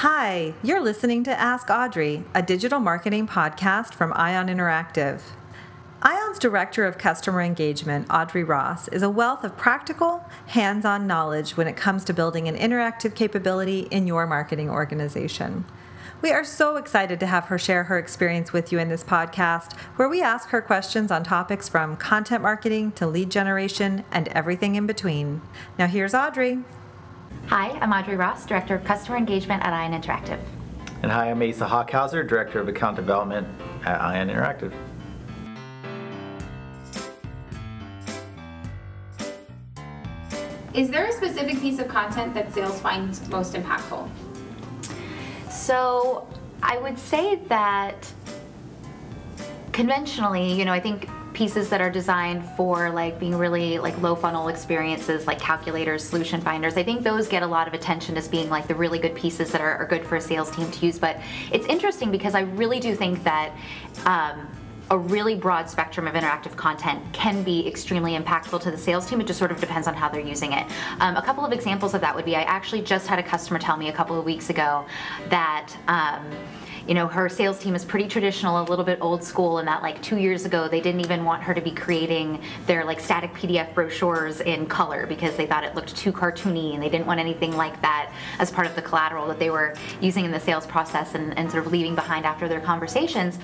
Hi, you're listening to Ask Audrey, a digital marketing podcast from Ion Interactive. Ion's Director of Customer Engagement, Audrey Ross, is a wealth of practical, hands on knowledge when it comes to building an interactive capability in your marketing organization. We are so excited to have her share her experience with you in this podcast, where we ask her questions on topics from content marketing to lead generation and everything in between. Now, here's Audrey. Hi, I'm Audrey Ross, Director of Customer Engagement at Ion Interactive. And hi, I'm Asa Hochhauser, Director of Account Development at Ion Interactive. Is there a specific piece of content that sales finds most impactful? So, I would say that conventionally, you know, I think pieces that are designed for like being really like low funnel experiences like calculators solution finders. I think those get a lot of attention as being like the really good pieces that are, are good for a sales team to use. But it's interesting because i really do think that um, a really broad spectrum of interactive content can be extremely impactful to the sales team. It just sort of depends on how they're using it. Um, a couple of examples of that would be I actually just had a customer tell me a couple of weeks ago that. Um, you know, her sales team is pretty traditional, a little bit old school, and that like two years ago they didn't even want her to be creating their like static PDF brochures in color because they thought it looked too cartoony and they didn't want anything like that as part of the collateral that they were using in the sales process and, and sort of leaving behind after their conversations.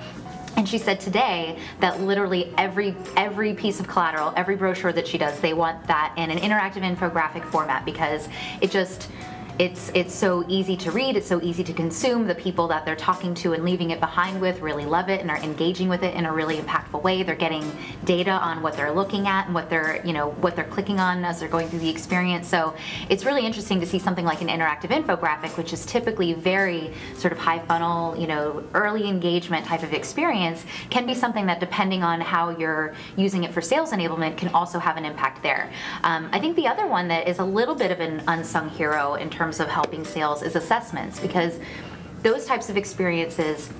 And she said today that literally every every piece of collateral, every brochure that she does, they want that in an interactive infographic format because it just it's it's so easy to read it's so easy to consume. The people that they're talking to and leaving it behind with really love it and are engaging with it in a really impactful way. They're getting data on what they're looking at and what they're you know what they're clicking on as they're going through the experience. So it's really interesting to see something like an interactive infographic which is typically very sort of high funnel you know early engagement type of experience can be something that depending on how you're using it for sales enablement can also have an impact there. Um, i think the other one that is a little bit of an unsung hero in terms terms of helping sales is assessments because those types of experiences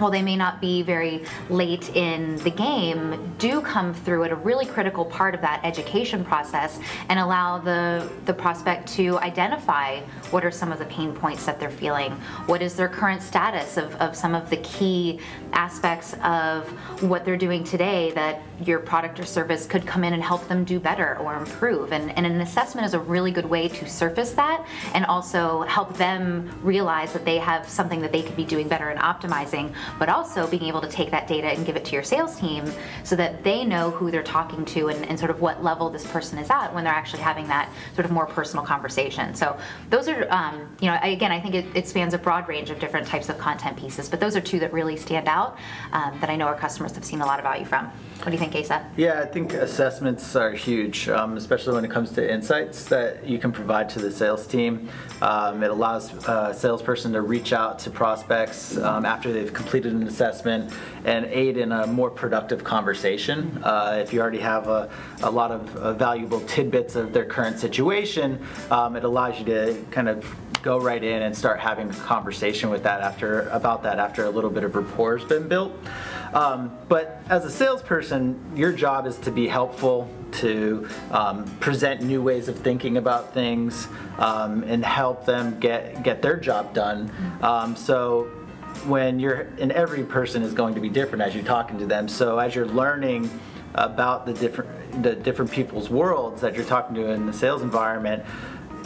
while they may not be very late in the game, do come through at a really critical part of that education process and allow the, the prospect to identify what are some of the pain points that they're feeling, what is their current status of, of some of the key aspects of what they're doing today that your product or service could come in and help them do better or improve. And, and an assessment is a really good way to surface that and also help them realize that they have something that they could be doing better and optimizing but also being able to take that data and give it to your sales team so that they know who they're talking to and, and sort of what level this person is at when they're actually having that sort of more personal conversation. So those are, um, you know, again, I think it, it, spans a broad range of different types of content pieces, but those are two that really stand out um, that I know our customers have seen a lot of value from. What do you think, Asa? Yeah, I think assessments are huge, um, especially when it comes to insights that you can provide to the sales team. Um, it allows a salesperson to reach out to prospects um, after they've completed an assessment and aid in a more productive conversation. Uh, if you already have a, a lot of uh, valuable tidbits of their current situation, um, it allows you to kind of go right in and start having a conversation with that after about that after a little bit of rapport has been built. Um, but as a salesperson, your job is to be helpful, to um, present new ways of thinking about things, um, and help them get get their job done. Um, so when you're and every person is going to be different as you're talking to them. So as you're learning about the different the different people's worlds that you're talking to in the sales environment,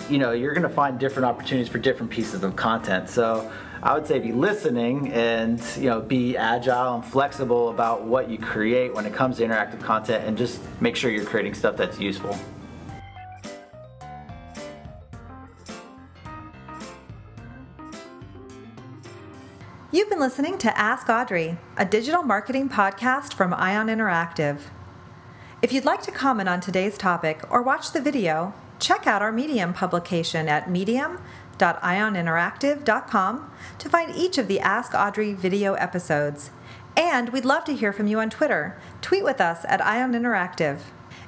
you know you're going to find different opportunities for different pieces of content. So I would say be listening and you know be agile and flexible about what you create when it comes to interactive content and just make sure you're creating stuff that's useful. You've been listening to Ask Audrey, a digital marketing podcast from Ion Interactive. If you'd like to comment on today's topic or watch the video, check out our Medium publication at medium.ioninteractive.com to find each of the Ask Audrey video episodes. And we'd love to hear from you on Twitter. Tweet with us at Ion Interactive.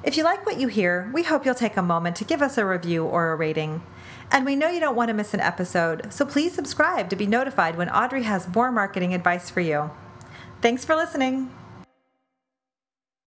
If you like what you hear, we hope you'll take a moment to give us a review or a rating. And we know you don't want to miss an episode, so please subscribe to be notified when Audrey has more marketing advice for you. Thanks for listening.